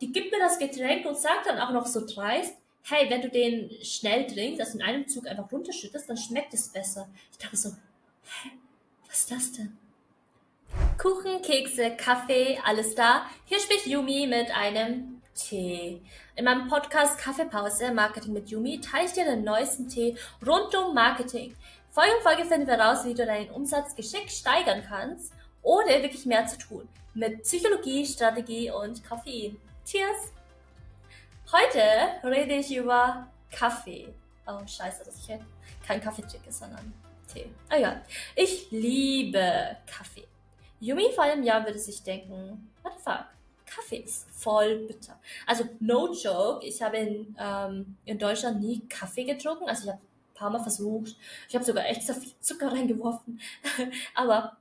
Die gibt mir das Getränk und sagt dann auch noch so dreist, hey, wenn du den schnell trinkst, also in einem Zug einfach runterschüttest, dann schmeckt es besser. Ich dachte so, hä, was ist das denn? Kuchen, Kekse, Kaffee, alles da. Hier spricht Yumi mit einem Tee. In meinem Podcast Kaffeepause Marketing mit Yumi teile ich dir den neuesten Tee rund um Marketing. Folge um Folge finden wir raus, wie du deinen Umsatz geschickt steigern kannst, ohne wirklich mehr zu tun. Mit Psychologie, Strategie und Koffein. Cheers! Heute rede ich über Kaffee. Oh, scheiße, dass ich kein Kaffee trinke, sondern Tee. Ah ja, ich liebe Kaffee. Yumi vor einem Jahr würde sich denken, what the fuck? Kaffee ist voll bitter. Also no joke, ich habe in, ähm, in Deutschland nie Kaffee getrunken. Also ich habe ein paar Mal versucht. Ich habe sogar extra viel Zucker reingeworfen. Aber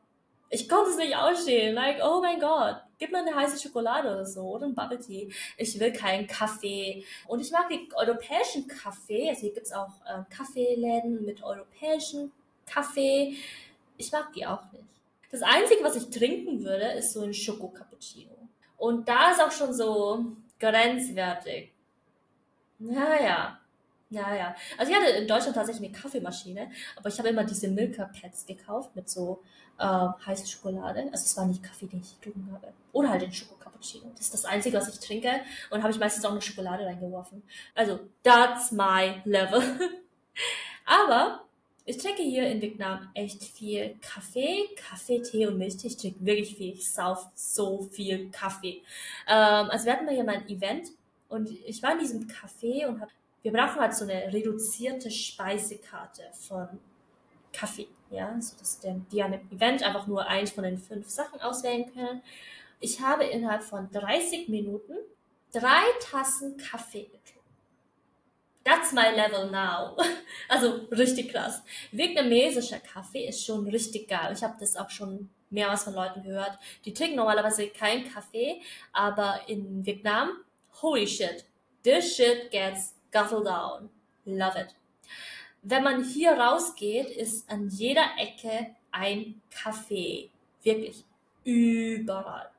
ich konnte es nicht ausstehen. Like, oh mein Gott, gib mir eine heiße Schokolade oder so oder ein Bubble Tea. Ich will keinen Kaffee. Und ich mag die europäischen Kaffee. Also hier gibt's auch ähm, Kaffeeläden mit europäischen Kaffee. Ich mag die auch nicht. Das Einzige, was ich trinken würde, ist so ein Schoko-Cappuccino. Und da ist auch schon so grenzwertig. Naja. Naja. Also ich hatte in Deutschland tatsächlich eine Kaffeemaschine, aber ich habe immer diese Milka-Pads gekauft mit so äh, heiße Schokolade. Also es war nicht Kaffee, den ich getrunken habe. Oder halt den Schoko-Cappuccino. Das ist das Einzige, was ich trinke. Und habe ich meistens auch eine Schokolade reingeworfen. Also, that's my level. aber ich trinke hier in Vietnam echt viel Kaffee, Kaffee, Tee und Milchtee. Ich trinke wirklich viel. Ich sauf so viel Kaffee. Ähm, also wir hatten hier mal ein Event und ich war in diesem Café und hab, wir brauchen halt so eine reduzierte Speisekarte von Kaffee. Ja, so dass die an dem Event einfach nur eins von den fünf Sachen auswählen können. Ich habe innerhalb von 30 Minuten drei Tassen Kaffee getrunken. That's my level now. Also richtig krass. Vietnamesischer Kaffee ist schon richtig geil. Ich habe das auch schon mehrmals von Leuten gehört. Die trinken normalerweise keinen Kaffee, aber in Vietnam, holy shit, this shit gets guzzled down. Love it. Wenn man hier rausgeht, ist an jeder Ecke ein Kaffee. Wirklich. Überall.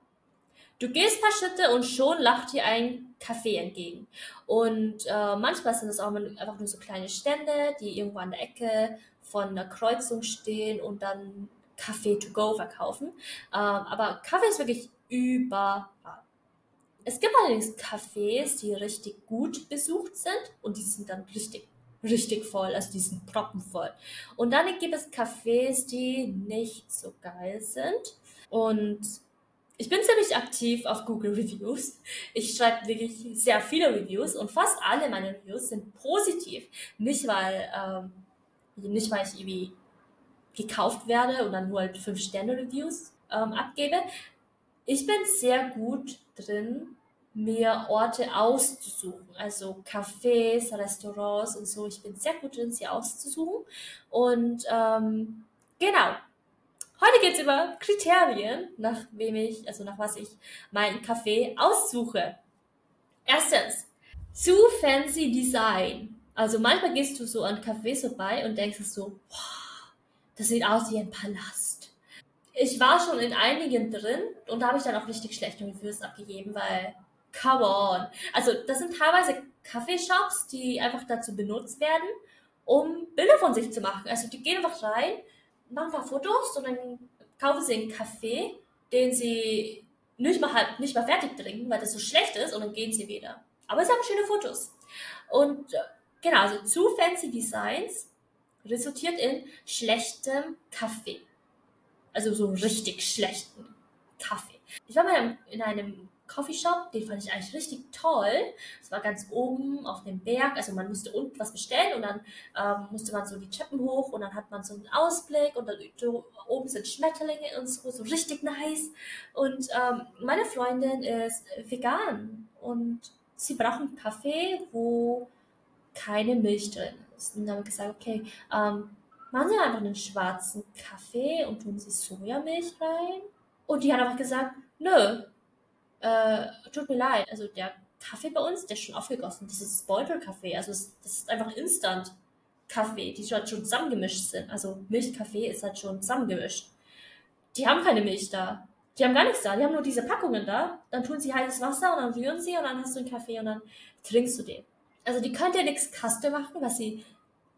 Du gehst ein paar Schritte und schon lacht dir ein Kaffee entgegen. Und äh, manchmal sind es auch einfach nur so kleine Stände, die irgendwo an der Ecke von einer Kreuzung stehen und dann Kaffee to go verkaufen. Ähm, aber Kaffee ist wirklich überall. Es gibt allerdings Cafés, die richtig gut besucht sind und die sind dann richtig richtig voll, also die sind proppenvoll. Und dann gibt es Cafés, die nicht so geil sind. Und ich bin ziemlich aktiv auf Google Reviews. Ich schreibe wirklich sehr viele Reviews und fast alle meine Reviews sind positiv. Nicht weil, ähm, nicht weil ich irgendwie gekauft werde dann nur halt 5-Sterne-Reviews ähm, abgebe. Ich bin sehr gut drin, mir Orte auszusuchen, also Cafés, Restaurants und so. Ich bin sehr gut drin, sie auszusuchen. Und ähm, genau. Heute geht's über Kriterien, nach wem ich, also nach was ich meinen Kaffee aussuche. Erstens, zu fancy Design. Also manchmal gehst du so an Cafés vorbei und denkst so, wow, das sieht aus wie ein Palast. Ich war schon in einigen drin und da habe ich dann auch richtig schlechte Reviews abgegeben, weil come on. Also das sind teilweise Kaffeeshops, die einfach dazu benutzt werden, um Bilder von sich zu machen. Also die gehen einfach rein, machen ein paar Fotos und dann kaufen sie einen Kaffee, den sie nicht mal halt nicht mal fertig trinken, weil das so schlecht ist und dann gehen sie wieder. Aber sie haben schöne Fotos. Und äh, genau, also zu fancy Designs resultiert in schlechtem Kaffee. Also so richtig schlechten Kaffee. Ich war mal in einem Coffeeshop, den fand ich eigentlich richtig toll. Es war ganz oben auf dem Berg, also man musste unten was bestellen und dann ähm, musste man so die Treppen hoch und dann hat man so einen Ausblick und dann oben sind Schmetterlinge und so, so richtig nice. Und ähm, meine Freundin ist vegan und sie braucht einen Kaffee, wo keine Milch drin ist. Und dann haben wir gesagt, okay, ähm, machen Sie einfach einen schwarzen Kaffee und tun Sie Sojamilch rein. Und die hat einfach gesagt, nö, äh, tut mir leid, also der Kaffee bei uns, der ist schon aufgegossen. Das ist Beutelkaffee, also das ist einfach Instant Kaffee, die halt schon zusammengemischt sind. Also Milchkaffee ist halt schon zusammengemischt. Die haben keine Milch da. Die haben gar nichts da, die haben nur diese Packungen da. Dann tun sie heißes Wasser und dann rühren sie und dann hast du einen Kaffee und dann trinkst du den. Also die können dir nichts Kaste machen, was sie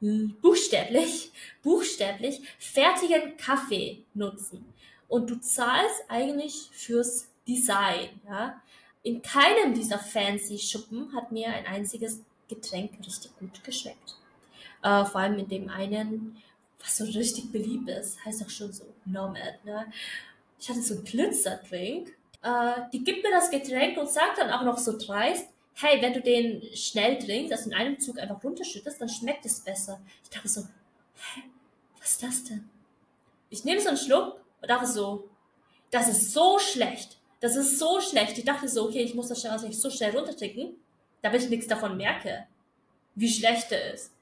buchstäblich, buchstäblich fertigen Kaffee nutzen. Und du zahlst eigentlich fürs Design, ja. In keinem dieser fancy Schuppen hat mir ein einziges Getränk richtig gut geschmeckt. Äh, vor allem in dem einen, was so richtig beliebt ist, heißt auch schon so Nomad, ne? Ich hatte so einen Glitzerdrink. Äh, die gibt mir das Getränk und sagt dann auch noch so dreist, hey, wenn du den schnell trinkst, also in einem Zug einfach runterschüttest, dann schmeckt es besser. Ich dachte so, hä, was ist das denn? Ich nehme so einen Schluck und dachte so, das ist so schlecht. Das ist so schlecht. Ich dachte so, okay, ich muss das nicht so schnell runtertrinken, damit ich nichts davon merke, wie schlecht er ist.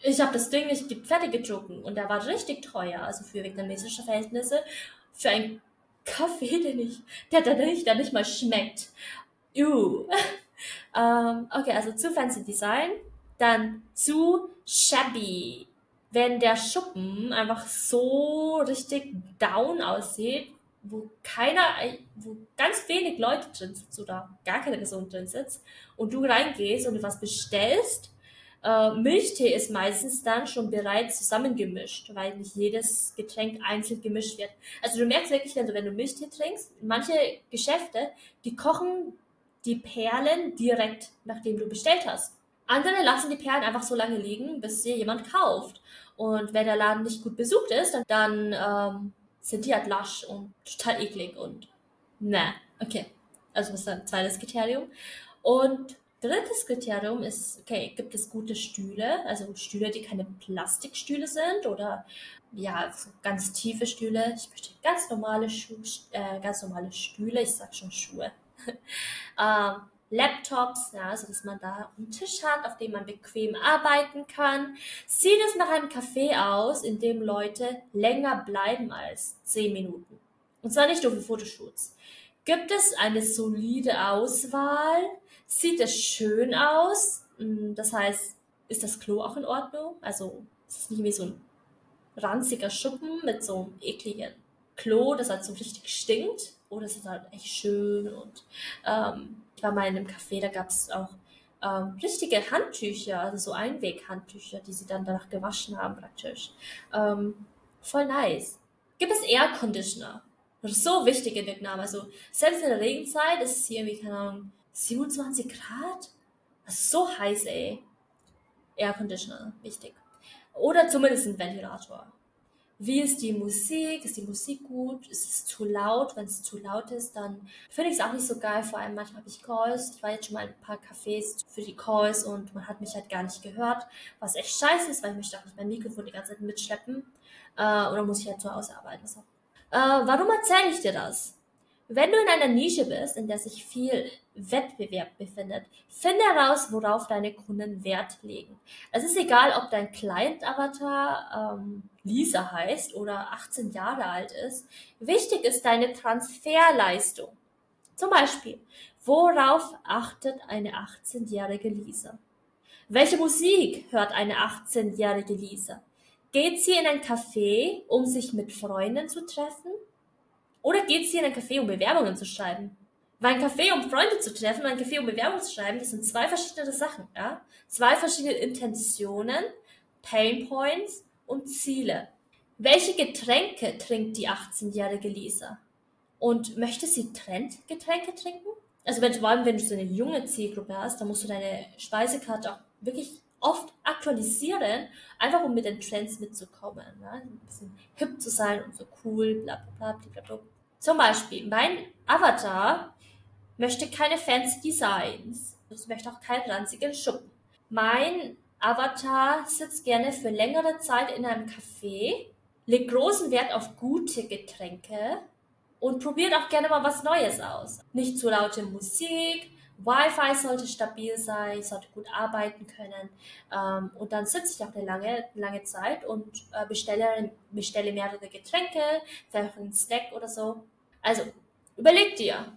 Ich habe das Ding nicht fertig getrunken und der war richtig teuer, also für vietnamesische Verhältnisse, für einen Kaffee, den ich, der, der nicht, der nicht mal schmeckt. Ähm, okay, also zu fancy Design, dann zu shabby. Wenn der Schuppen einfach so richtig down aussieht, wo keiner, wo ganz wenig Leute drin sitzen oder gar keine Person drin sitzt und du reingehst und du was bestellst, äh, Milchtee ist meistens dann schon bereits zusammengemischt, weil nicht jedes Getränk einzeln gemischt wird. Also du merkst wirklich, wenn du, wenn du Milchtee trinkst, manche Geschäfte, die kochen die Perlen direkt, nachdem du bestellt hast. Andere lassen die Perlen einfach so lange liegen, bis sie jemand kauft. Und wenn der Laden nicht gut besucht ist, dann, dann ähm, sind die halt lasch und total eklig und na, okay. Also das ist ein zweites Kriterium. Und drittes Kriterium ist, okay, gibt es gute Stühle, also Stühle, die keine Plastikstühle sind oder ja, ganz tiefe Stühle. Ich möchte ganz normale Schuhe, äh, ganz normale Stühle, ich sag schon Schuhe. ähm, Laptops, ja, also dass man da einen Tisch hat, auf dem man bequem arbeiten kann. Sieht es nach einem Café aus, in dem Leute länger bleiben als 10 Minuten? Und zwar nicht nur für Fotoshoots. Gibt es eine solide Auswahl? Sieht es schön aus? Hm, das heißt, ist das Klo auch in Ordnung? Also ist es nicht wie so ein ranziger Schuppen mit so einem ekligen Klo, das halt so richtig stinkt? Oder ist es halt echt schön und ähm, ich war mal in einem Café, da gab es auch ähm, richtige Handtücher, also so Einweghandtücher, die sie dann danach gewaschen haben praktisch. Ähm, voll nice. Gibt es Air Conditioner? Das ist so wichtig in Vietnam. Also selbst in der Regenzeit ist es hier wie, keine Ahnung, 27 Grad. Das ist so heiß, ey. Air Conditioner, wichtig. Oder zumindest ein Ventilator. Wie ist die Musik? Ist die Musik gut? Ist es zu laut? Wenn es zu laut ist, dann finde ich es auch nicht so geil. Vor allem manchmal habe ich Calls. Ich war jetzt schon mal in ein paar Cafés für die Calls und man hat mich halt gar nicht gehört. Was echt scheiße ist, weil ich möchte auch nicht mein Mikrofon die ganze Zeit mitschleppen. Äh, oder muss ich halt zu Hause arbeiten. Äh, warum erzähle ich dir das? Wenn du in einer Nische bist, in der sich viel Wettbewerb befindet, finde heraus, worauf deine Kunden Wert legen. Es ist egal, ob dein Client-Avatar ähm, Lisa heißt oder 18 Jahre alt ist. Wichtig ist deine Transferleistung. Zum Beispiel, worauf achtet eine 18-jährige Lisa? Welche Musik hört eine 18-jährige Lisa? Geht sie in ein Café, um sich mit Freunden zu treffen? Oder geht es hier in ein Café, um Bewerbungen zu schreiben? Weil ein Café, um Freunde zu treffen, und ein Café, um Bewerbungen zu schreiben, das sind zwei verschiedene Sachen, ja? Zwei verschiedene Intentionen, Pain Points und Ziele. Welche Getränke trinkt die 18-jährige Lisa? Und möchte sie Trendgetränke trinken? Also wenn, vor allem, wenn du so eine junge Zielgruppe hast, dann musst du deine Speisekarte auch wirklich oft aktualisieren, einfach um mit den Trends mitzukommen. Ne? Ein bisschen hip zu sein und so cool, bla bla bla bla bla. Zum Beispiel, mein Avatar möchte keine fancy Designs. Ich möchte auch keinen ranzigen Schuppen. Mein Avatar sitzt gerne für längere Zeit in einem Café, legt großen Wert auf gute Getränke und probiert auch gerne mal was Neues aus. Nicht zu laute Musik, Wi-Fi sollte stabil sein, sollte gut arbeiten können. Ähm, und dann sitze ich auch eine lange, lange Zeit und äh, bestelle, bestelle mehrere Getränke, vielleicht einen Snack oder so. Also, überleg dir,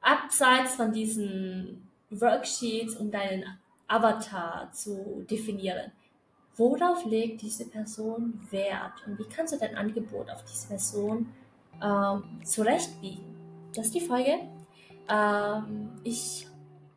abseits von diesen Worksheets, um deinen Avatar zu definieren, worauf legt diese Person Wert und wie kannst du dein Angebot auf diese Person ähm, zurechtbiegen? das ist die Folge. Ähm, ich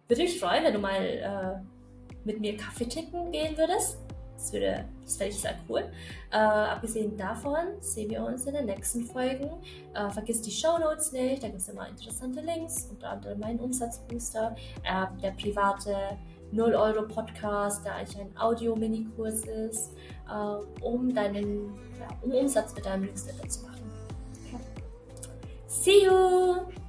würde mich freuen, wenn du mal äh, mit mir Kaffee trinken gehen würdest. Das würde, das fände ich sehr cool. Äh, abgesehen davon sehen wir uns in den nächsten Folgen. Äh, vergiss die Show Notes nicht, da gibt es immer interessante Links, unter anderem meinen Umsatzbooster, äh, der private 0 Euro Podcast, der eigentlich ein Audio-Mini-Kurs ist, äh, um deinen ja, um Umsatz mit deinem Newsletter zu machen. Okay. See you!